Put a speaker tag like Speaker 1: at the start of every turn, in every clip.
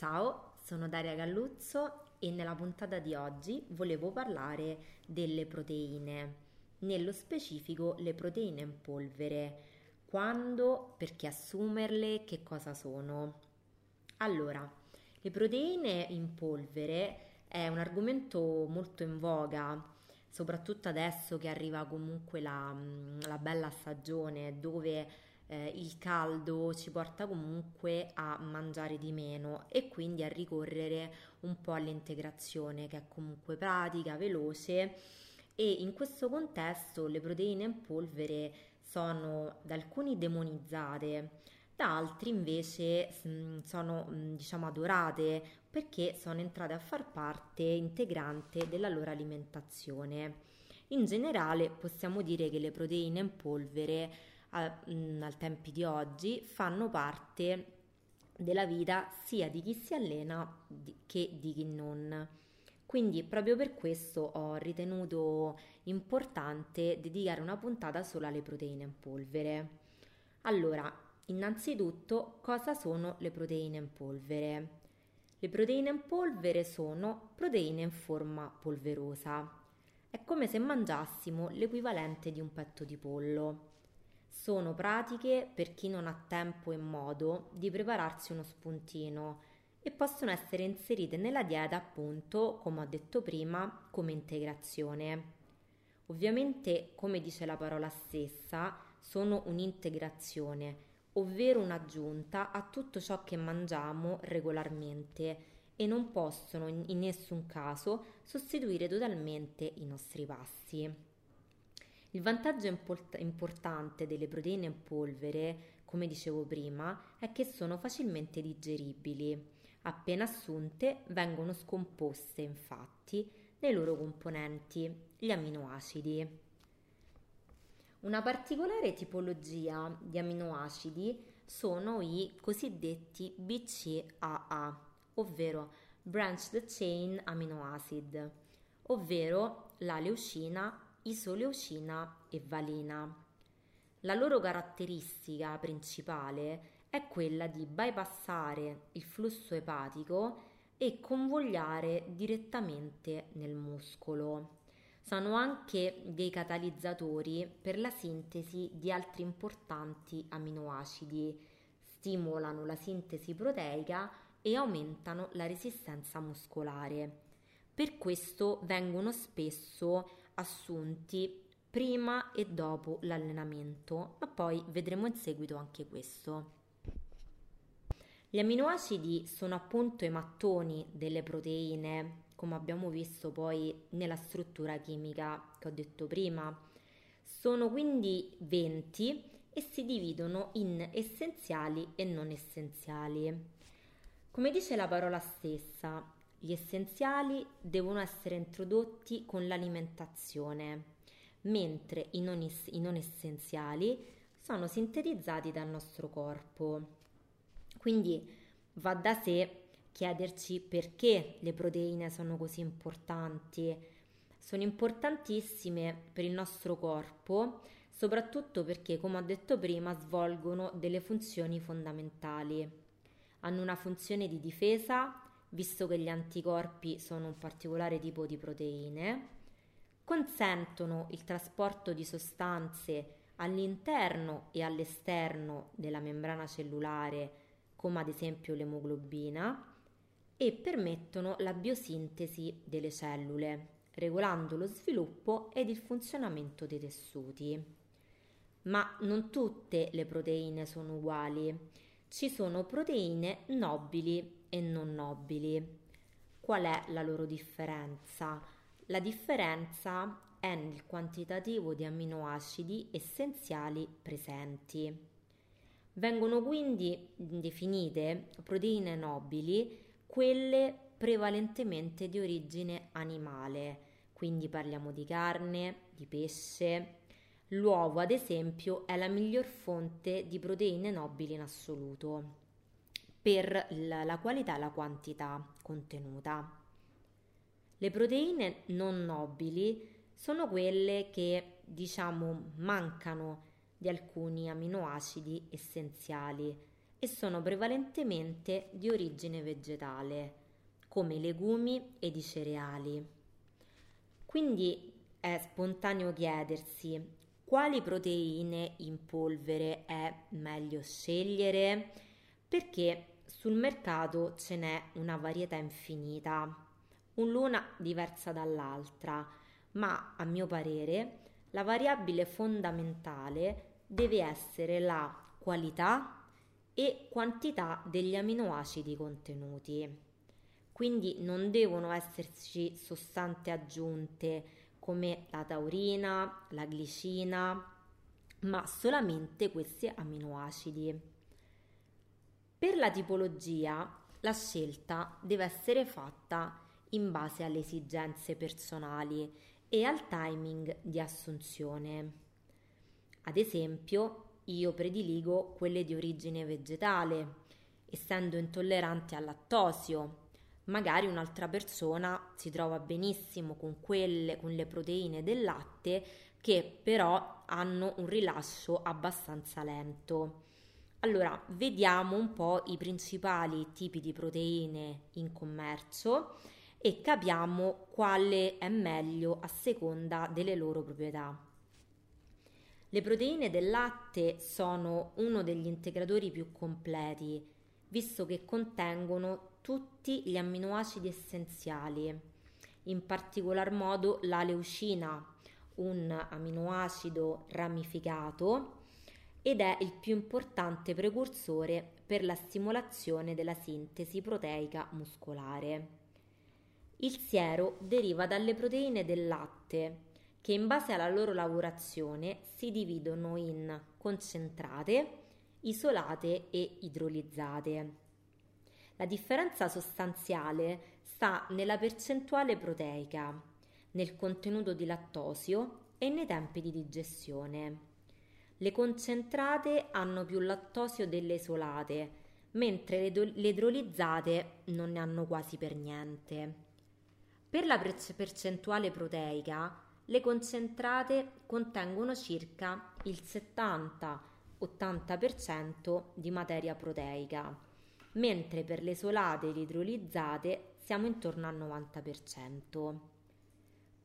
Speaker 1: Ciao, sono Daria Galluzzo e nella puntata di oggi volevo parlare delle proteine, nello specifico le proteine in polvere, quando, perché assumerle, che cosa sono. Allora, le proteine in polvere è un argomento molto in voga, soprattutto adesso che arriva comunque la, la bella stagione dove eh, il caldo ci porta comunque a mangiare di meno e quindi a ricorrere un po' all'integrazione che è comunque pratica, veloce e in questo contesto le proteine in polvere sono da alcuni demonizzate, da altri invece mm, sono mm, diciamo adorate perché sono entrate a far parte integrante della loro alimentazione. In generale possiamo dire che le proteine in polvere a, mh, mm, al tempi di oggi fanno parte della vita sia di chi si allena che di chi non. Quindi proprio per questo ho ritenuto importante dedicare una puntata solo alle proteine in polvere. Allora, innanzitutto, cosa sono le proteine in polvere? Le proteine in polvere sono proteine in forma polverosa. È come se mangiassimo l'equivalente di un petto di pollo. Sono pratiche per chi non ha tempo e modo di prepararsi uno spuntino e possono essere inserite nella dieta appunto, come ho detto prima, come integrazione. Ovviamente, come dice la parola stessa, sono un'integrazione, ovvero un'aggiunta a tutto ciò che mangiamo regolarmente e non possono in nessun caso sostituire totalmente i nostri passi. Il vantaggio import- importante delle proteine in polvere, come dicevo prima, è che sono facilmente digeribili. Appena assunte vengono scomposte infatti nei loro componenti, gli aminoacidi. Una particolare tipologia di aminoacidi sono i cosiddetti BCAA, ovvero Branched Chain Amino Acid, ovvero la leucina, isoleucina e valina. La loro caratteristica principale è quella di bypassare il flusso epatico e convogliare direttamente nel muscolo. Sono anche dei catalizzatori per la sintesi di altri importanti aminoacidi, stimolano la sintesi proteica e aumentano la resistenza muscolare. Per questo vengono spesso assunti prima e dopo l'allenamento, ma poi vedremo in seguito anche questo. Gli aminoacidi sono appunto i mattoni delle proteine, come abbiamo visto poi nella struttura chimica che ho detto prima. Sono quindi 20 e si dividono in essenziali e non essenziali. Come dice la parola stessa, gli essenziali devono essere introdotti con l'alimentazione, mentre i non, is- i non essenziali sono sintetizzati dal nostro corpo. Quindi va da sé chiederci perché le proteine sono così importanti. Sono importantissime per il nostro corpo, soprattutto perché, come ho detto prima, svolgono delle funzioni fondamentali. Hanno una funzione di difesa, visto che gli anticorpi sono un particolare tipo di proteine, consentono il trasporto di sostanze all'interno e all'esterno della membrana cellulare, come ad esempio l'emoglobina, e permettono la biosintesi delle cellule, regolando lo sviluppo ed il funzionamento dei tessuti. Ma non tutte le proteine sono uguali. Ci sono proteine nobili e non nobili. Qual è la loro differenza? La differenza è nel quantitativo di amminoacidi essenziali presenti. Vengono quindi definite proteine nobili quelle prevalentemente di origine animale, quindi parliamo di carne, di pesce. L'uovo, ad esempio, è la miglior fonte di proteine nobili in assoluto per la qualità e la quantità contenuta. Le proteine non nobili sono quelle che diciamo mancano di alcuni aminoacidi essenziali, e sono prevalentemente di origine vegetale, come i legumi ed i cereali. Quindi è spontaneo chiedersi quali proteine in polvere è meglio scegliere perché sul mercato ce n'è una varietà infinita, l'una diversa dall'altra, ma a mio parere la variabile fondamentale deve essere la qualità e quantità degli aminoacidi contenuti. Quindi non devono esserci sostanze aggiunte come la taurina, la glicina, ma solamente questi aminoacidi. Per la tipologia la scelta deve essere fatta in base alle esigenze personali e al timing di assunzione. Ad esempio, io prediligo quelle di origine vegetale, essendo intollerante al lattosio. Magari un'altra persona si trova benissimo con quelle con le proteine del latte che però hanno un rilascio abbastanza lento. Allora, vediamo un po' i principali tipi di proteine in commercio e capiamo quale è meglio a seconda delle loro proprietà. Le proteine del latte sono uno degli integratori più completi, visto che contengono tutti gli amminoacidi essenziali, in particolar modo la leucina, un amminoacido ramificato ed è il più importante precursore per la stimolazione della sintesi proteica muscolare. Il siero deriva dalle proteine del latte, che in base alla loro lavorazione si dividono in concentrate, isolate e idrolizzate. La differenza sostanziale sta nella percentuale proteica, nel contenuto di lattosio e nei tempi di digestione. Le concentrate hanno più lattosio delle isolate, mentre le idrolizzate non ne hanno quasi per niente. Per la percentuale proteica, le concentrate contengono circa il 70-80% di materia proteica, mentre per le isolate ed idrolizzate siamo intorno al 90%.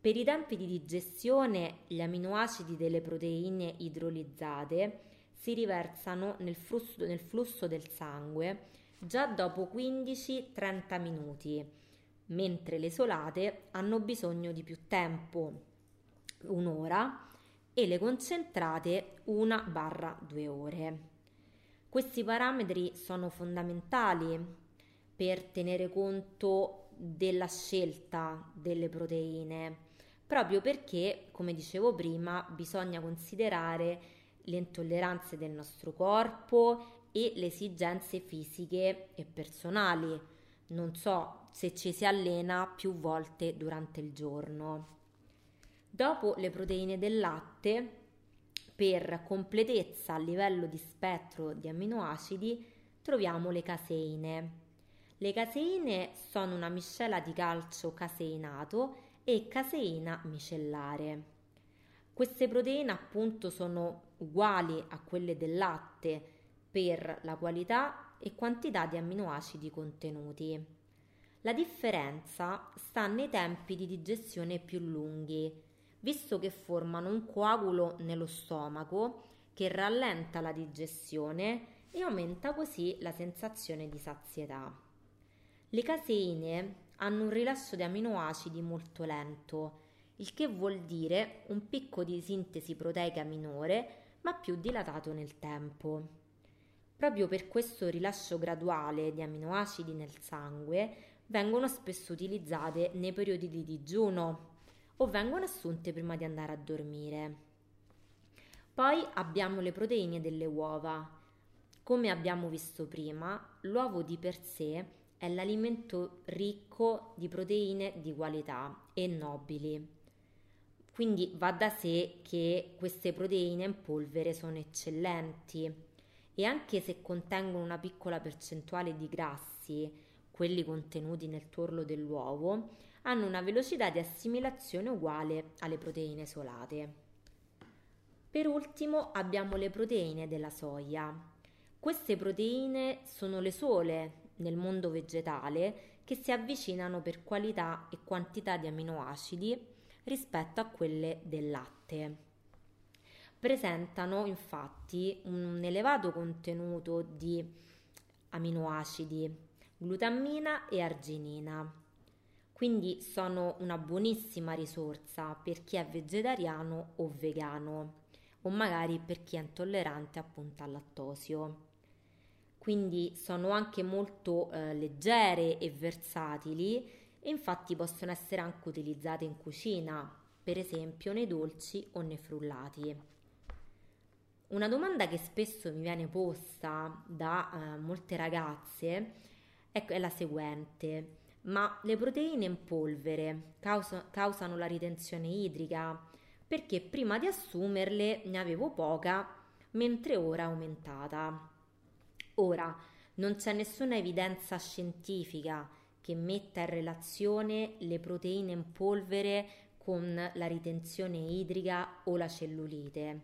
Speaker 1: Per i tempi di digestione, gli aminoacidi delle proteine idrolizzate si riversano nel flusso, nel flusso del sangue già dopo 15-30 minuti mentre le isolate hanno bisogno di più tempo, un'ora, e le concentrate una barra due ore. Questi parametri sono fondamentali per tenere conto della scelta delle proteine, proprio perché, come dicevo prima, bisogna considerare le intolleranze del nostro corpo e le esigenze fisiche e personali. Non so, se ci si allena più volte durante il giorno. Dopo le proteine del latte, per completezza a livello di spettro di amminoacidi, troviamo le caseine. Le caseine sono una miscela di calcio caseinato e caseina micellare. Queste proteine appunto sono uguali a quelle del latte per la qualità e quantità di amminoacidi contenuti. La differenza sta nei tempi di digestione più lunghi, visto che formano un coagulo nello stomaco che rallenta la digestione e aumenta così la sensazione di sazietà. Le caseine hanno un rilascio di aminoacidi molto lento, il che vuol dire un picco di sintesi proteica minore ma più dilatato nel tempo. Proprio per questo rilascio graduale di aminoacidi nel sangue vengono spesso utilizzate nei periodi di digiuno o vengono assunte prima di andare a dormire. Poi abbiamo le proteine delle uova. Come abbiamo visto prima, l'uovo di per sé è l'alimento ricco di proteine di qualità e nobili. Quindi va da sé che queste proteine in polvere sono eccellenti e anche se contengono una piccola percentuale di grassi, quelli contenuti nel tuorlo dell'uovo, hanno una velocità di assimilazione uguale alle proteine isolate. Per ultimo abbiamo le proteine della soia. Queste proteine sono le sole nel mondo vegetale che si avvicinano per qualità e quantità di aminoacidi rispetto a quelle del latte. Presentano infatti un elevato contenuto di aminoacidi, glutammina e arginina. Quindi sono una buonissima risorsa per chi è vegetariano o vegano o magari per chi è intollerante appunto al lattosio quindi sono anche molto eh, leggere e versatili e infatti possono essere anche utilizzate in cucina, per esempio nei dolci o nei frullati. Una domanda che spesso mi viene posta da eh, molte ragazze è, è, la seguente: ma le proteine in polvere causa, causano la ritenzione idrica? Perché prima di assumerle ne avevo poca, mentre ora è aumentata. Ora, non c'è nessuna evidenza scientifica che metta in relazione le proteine in polvere con la ritenzione idrica o la cellulite.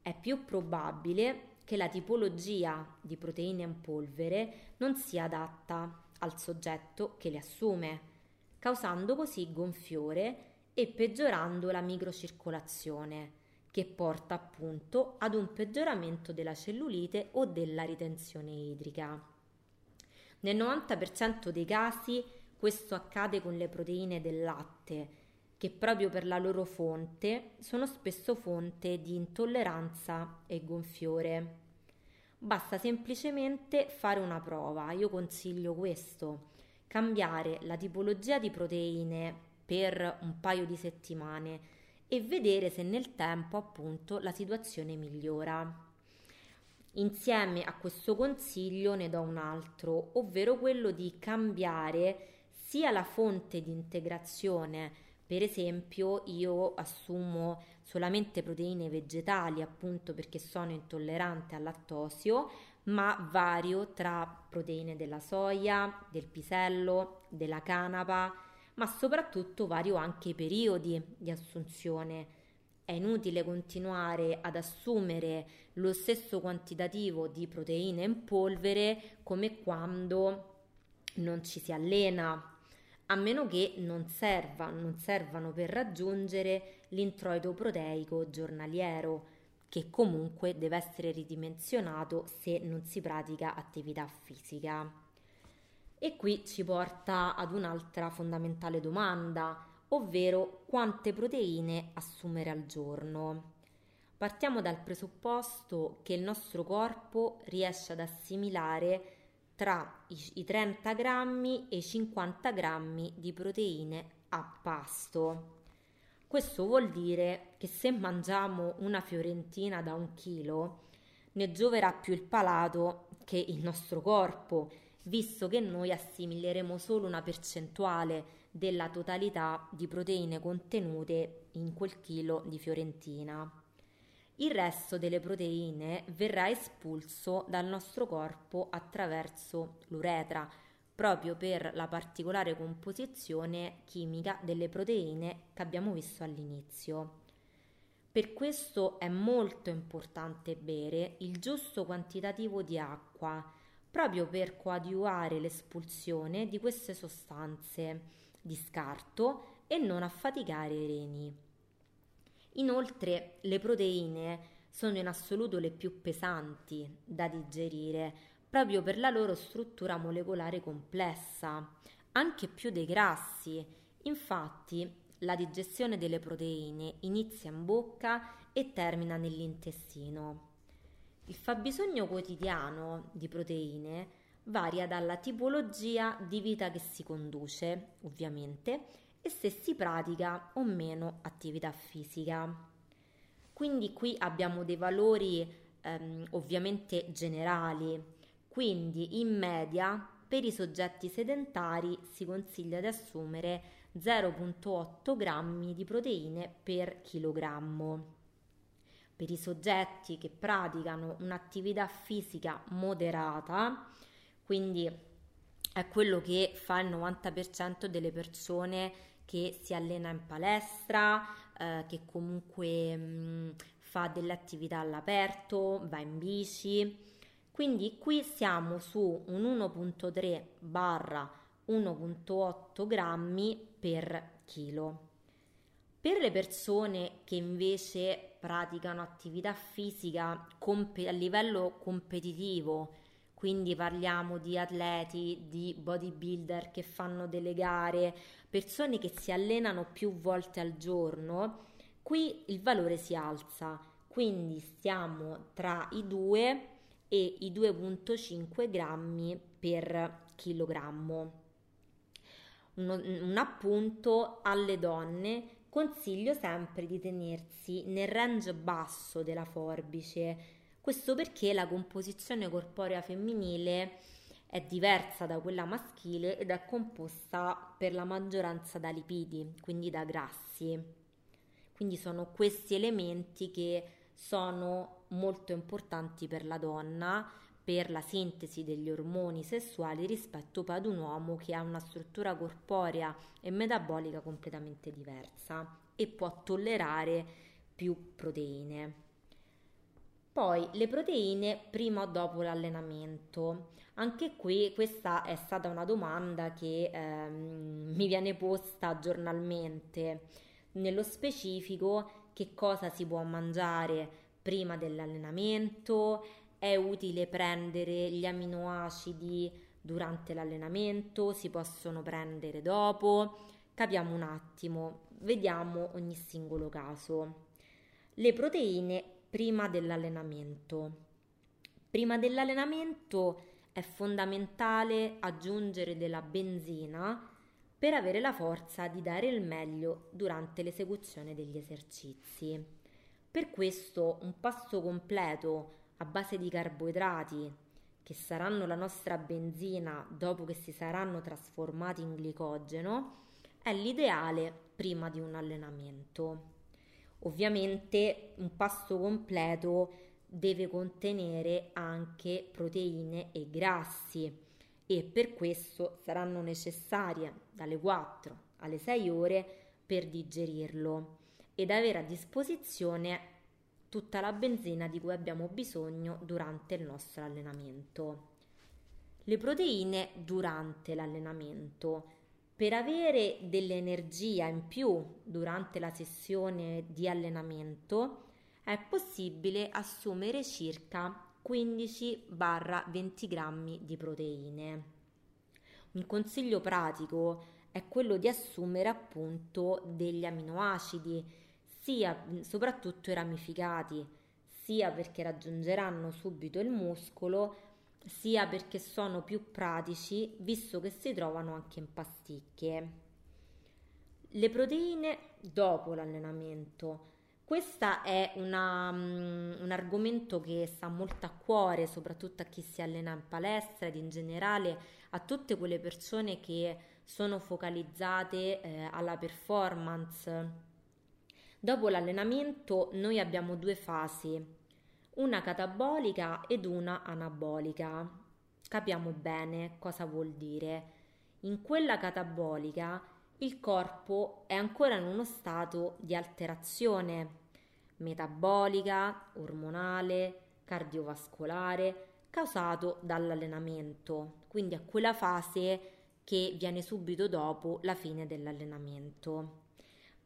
Speaker 1: È più probabile che la tipologia di proteine in polvere non sia adatta al soggetto che le assume, causando così gonfiore e peggiorando la microcircolazione che porta appunto ad un peggioramento della cellulite o della ritenzione idrica. Nel 90% dei casi questo accade con le proteine del latte, che proprio per la loro fonte sono spesso fonte di intolleranza e gonfiore. Basta semplicemente fare una prova, io consiglio questo, cambiare la tipologia di proteine per un paio di settimane e vedere se nel tempo appunto la situazione migliora. Insieme a questo consiglio ne do un altro, ovvero quello di cambiare sia la fonte di integrazione, per esempio io assumo solamente proteine vegetali appunto perché sono intollerante al lattosio, ma vario tra proteine della soia, del pisello, della canapa, ma soprattutto vario anche i periodi di assunzione. È inutile continuare ad assumere lo stesso quantitativo di proteine in polvere come quando non ci si allena, a meno che non, serva, non servano per raggiungere l'introito proteico giornaliero, che comunque deve essere ridimensionato se non si pratica attività fisica. E qui ci porta ad un'altra fondamentale domanda, ovvero quante proteine assumere al giorno. Partiamo dal presupposto che il nostro corpo riesce ad assimilare tra i 30 grammi e i 50 grammi di proteine a pasto. Questo vuol dire che se mangiamo una fiorentina da un chilo, ne gioverà più il palato che il nostro corpo visto che noi assimileremo solo una percentuale della totalità di proteine contenute in quel chilo di fiorentina. Il resto delle proteine verrà espulso dal nostro corpo attraverso l'uretra, proprio per la particolare composizione chimica delle proteine che abbiamo visto all'inizio. Per questo è molto importante bere il giusto quantitativo di acqua proprio per coadiuvare l'espulsione di queste sostanze di scarto e non affaticare i reni. Inoltre le proteine sono in assoluto le più pesanti da digerire proprio per la loro struttura molecolare complessa, anche più dei grassi. Infatti la digestione delle proteine inizia in bocca e termina nell'intestino. Il fabbisogno quotidiano di proteine varia dalla tipologia di vita che si conduce, ovviamente, e se si pratica o meno attività fisica. Quindi qui abbiamo dei valori ehm, ovviamente generali, quindi in media per i soggetti sedentari si consiglia di assumere 0,8 grammi di proteine per chilogrammo per i soggetti che praticano un'attività fisica moderata, quindi è quello che fa il 90% delle persone che si allena in palestra, eh, che comunque mh, fa delle attività all'aperto, va in bici. Quindi qui siamo su un 1.3 barra 1.8 grammi per chilo. Per le persone che invece praticano attività fisica comp- a livello competitivo, quindi parliamo di atleti, di bodybuilder che fanno delle gare, persone che si allenano più volte al giorno, qui il valore si alza, quindi stiamo tra i 2 e i 2,5 grammi per chilogrammo. Un, un appunto alle donne consiglio sempre di tenersi nel range basso della forbice, questo perché la composizione corporea femminile è diversa da quella maschile ed è composta per la maggioranza da lipidi, quindi da grassi. Quindi sono questi elementi che sono molto importanti per la donna per la sintesi degli ormoni sessuali rispetto ad un uomo che ha una struttura corporea e metabolica completamente diversa e può tollerare più proteine. Poi le proteine prima o dopo l'allenamento. Anche qui questa è stata una domanda che ehm, mi viene posta giornalmente. Nello specifico, che cosa si può mangiare prima dell'allenamento? È utile prendere gli aminoacidi durante l'allenamento, si possono prendere dopo. Capiamo un attimo, vediamo ogni singolo caso. Le proteine prima dell'allenamento. Prima dell'allenamento è fondamentale aggiungere della benzina per avere la forza di dare il meglio durante l'esecuzione degli esercizi. Per questo un pasto completo a base di carboidrati che saranno la nostra benzina dopo che si saranno trasformati in glicogeno è l'ideale prima di un allenamento. Ovviamente un pasto completo deve contenere anche proteine e grassi e per questo saranno necessarie dalle 4 alle 6 ore per digerirlo ed avere a disposizione tutta la benzina di cui abbiamo bisogno durante il nostro allenamento. Le proteine durante l'allenamento. Per avere dell'energia in più durante la sessione di allenamento è possibile assumere circa 15-20 grammi di proteine. Un consiglio pratico è quello di assumere appunto degli aminoacidi sia soprattutto i ramificati, sia perché raggiungeranno subito il muscolo, sia perché sono più pratici visto che si trovano anche in pasticche. Le proteine dopo l'allenamento. Questo è una, um, un argomento che sta molto a cuore, soprattutto a chi si allena in palestra ed in generale a tutte quelle persone che sono focalizzate eh, alla performance Dopo l'allenamento noi abbiamo due fasi, una catabolica ed una anabolica. Capiamo bene cosa vuol dire. In quella catabolica il corpo è ancora in uno stato di alterazione metabolica, ormonale, cardiovascolare causato dall'allenamento, quindi a quella fase che viene subito dopo la fine dell'allenamento.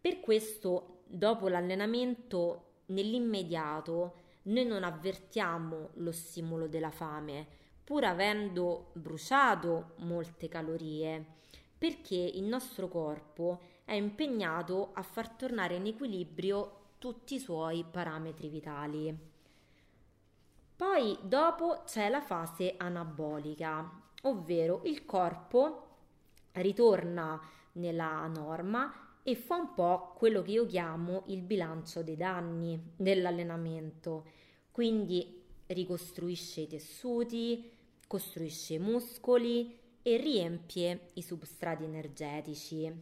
Speaker 1: Per questo dopo l'allenamento, nell'immediato, noi non avvertiamo lo stimolo della fame, pur avendo bruciato molte calorie, perché il nostro corpo è impegnato a far tornare in equilibrio tutti i suoi parametri vitali. Poi dopo c'è la fase anabolica, ovvero il corpo ritorna nella norma e fa un po' quello che io chiamo il bilancio dei danni dell'allenamento. Quindi ricostruisce i tessuti, costruisce i muscoli e riempie i substrati energetici.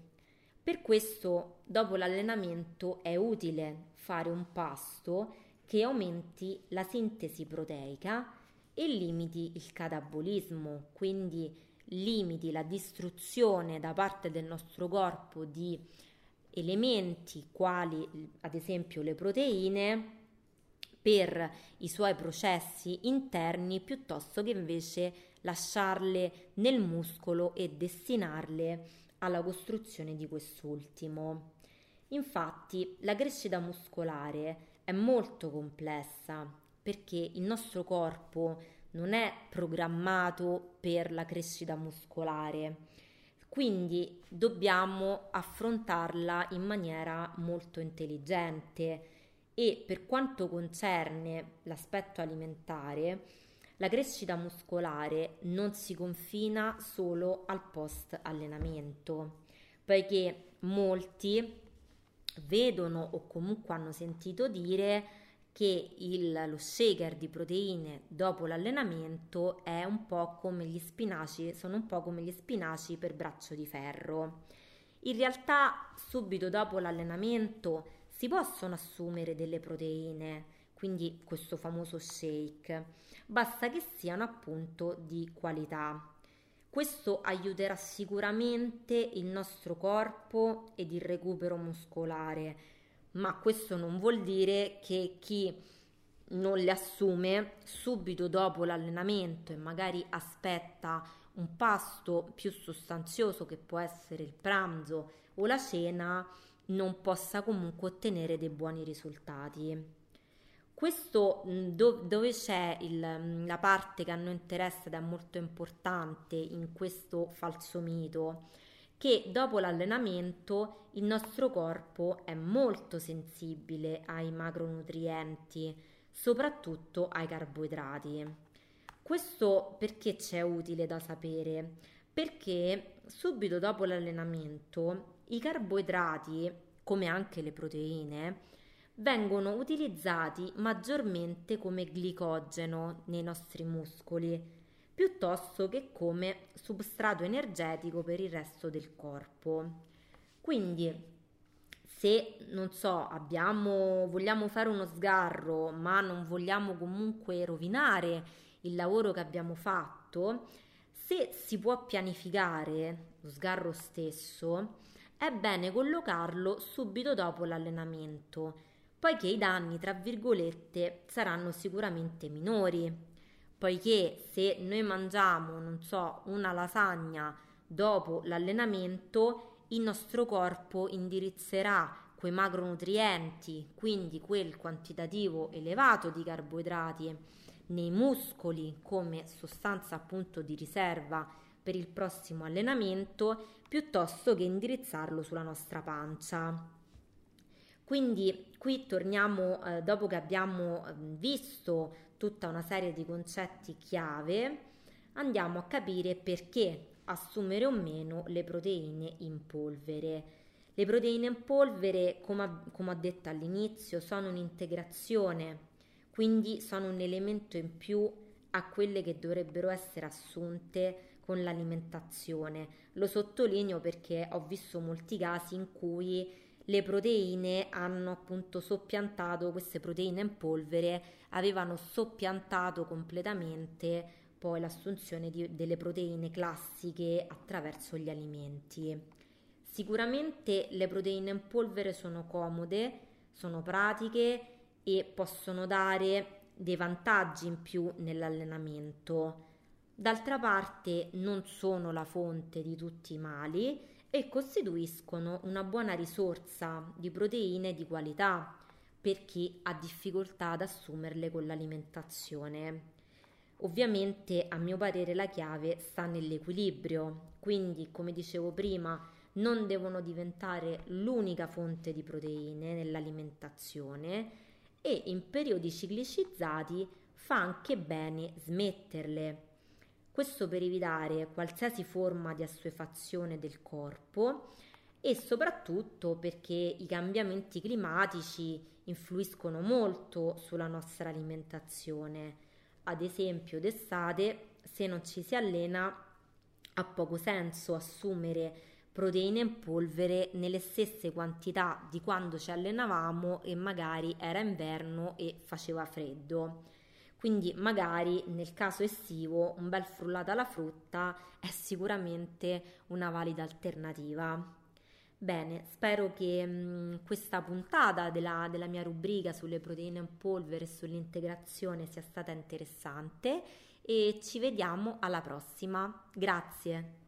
Speaker 1: Per questo, dopo l'allenamento è utile fare un pasto che aumenti la sintesi proteica e limiti il catabolismo, quindi limiti la distruzione da parte del nostro corpo di elementi quali ad esempio le proteine per i suoi processi interni piuttosto che invece lasciarle nel muscolo e destinarle alla costruzione di quest'ultimo. Infatti la crescita muscolare è molto complessa perché il nostro corpo non è programmato per la crescita muscolare, quindi dobbiamo affrontarla in maniera molto intelligente e per quanto concerne l'aspetto alimentare, la crescita muscolare non si confina solo al post allenamento, poiché molti vedono o comunque hanno sentito dire che il, lo shaker di proteine dopo l'allenamento è un po' come gli spinaci, sono un po' come gli spinaci per braccio di ferro. In realtà subito dopo l'allenamento si possono assumere delle proteine, quindi questo famoso shake, basta che siano appunto di qualità. Questo aiuterà sicuramente il nostro corpo ed il recupero muscolare, ma questo non vuol dire che chi non le assume subito dopo l'allenamento e magari aspetta un pasto più sostanzioso che può essere il pranzo o la cena non possa comunque ottenere dei buoni risultati. Questo do, dove c'è il, la parte che a noi interessa ed è molto importante in questo falso mito, che dopo l'allenamento il nostro corpo è molto sensibile ai macronutrienti, soprattutto ai carboidrati. Questo perché c'è utile da sapere? Perché subito dopo l'allenamento i carboidrati, come anche le proteine, vengono utilizzati maggiormente come glicogeno nei nostri muscoli, piuttosto che come substrato energetico per il resto del corpo. Quindi, se non so, abbiamo, vogliamo fare uno sgarro, ma non vogliamo comunque rovinare il lavoro che abbiamo fatto, se si può pianificare lo sgarro stesso, è bene collocarlo subito dopo l'allenamento poiché i danni, tra virgolette, saranno sicuramente minori, poiché se noi mangiamo, non so, una lasagna dopo l'allenamento, il nostro corpo indirizzerà quei macronutrienti, quindi quel quantitativo elevato di carboidrati nei muscoli come sostanza appunto di riserva per il prossimo allenamento, piuttosto che indirizzarlo sulla nostra pancia. Quindi qui torniamo, eh, dopo che abbiamo ehm, visto tutta una serie di concetti chiave, andiamo a capire perché assumere o meno le proteine in polvere. Le proteine in polvere, come, come ho detto all'inizio, sono un'integrazione, quindi sono un elemento in più a quelle che dovrebbero essere assunte con l'alimentazione. Lo sottolineo perché ho visto molti casi in cui le proteine hanno appunto soppiantato, queste proteine in polvere avevano soppiantato completamente poi l'assunzione di, delle proteine classiche attraverso gli alimenti. Sicuramente le proteine in polvere sono comode, sono pratiche e possono dare dei vantaggi in più nell'allenamento. D'altra parte non sono la fonte di tutti i mali e costituiscono una buona risorsa di proteine di qualità per chi ha difficoltà ad assumerle con l'alimentazione. Ovviamente, a mio parere, la chiave sta nell'equilibrio, quindi, come dicevo prima, non devono diventare l'unica fonte di proteine nell'alimentazione e in periodi ciclicizzati fa anche bene smetterle questo per evitare qualsiasi forma di assuefazione del corpo e soprattutto perché i cambiamenti climatici influiscono molto sulla nostra alimentazione. Ad esempio, d'estate, se non ci si allena, ha poco senso assumere proteine in polvere nelle stesse quantità di quando ci allenavamo e magari era inverno e faceva freddo. Quindi magari nel caso estivo un bel frullato alla frutta è sicuramente una valida alternativa. Bene, spero che mh, questa puntata della, della mia rubrica sulle proteine in polvere e sull'integrazione sia stata interessante e ci vediamo alla prossima. Grazie.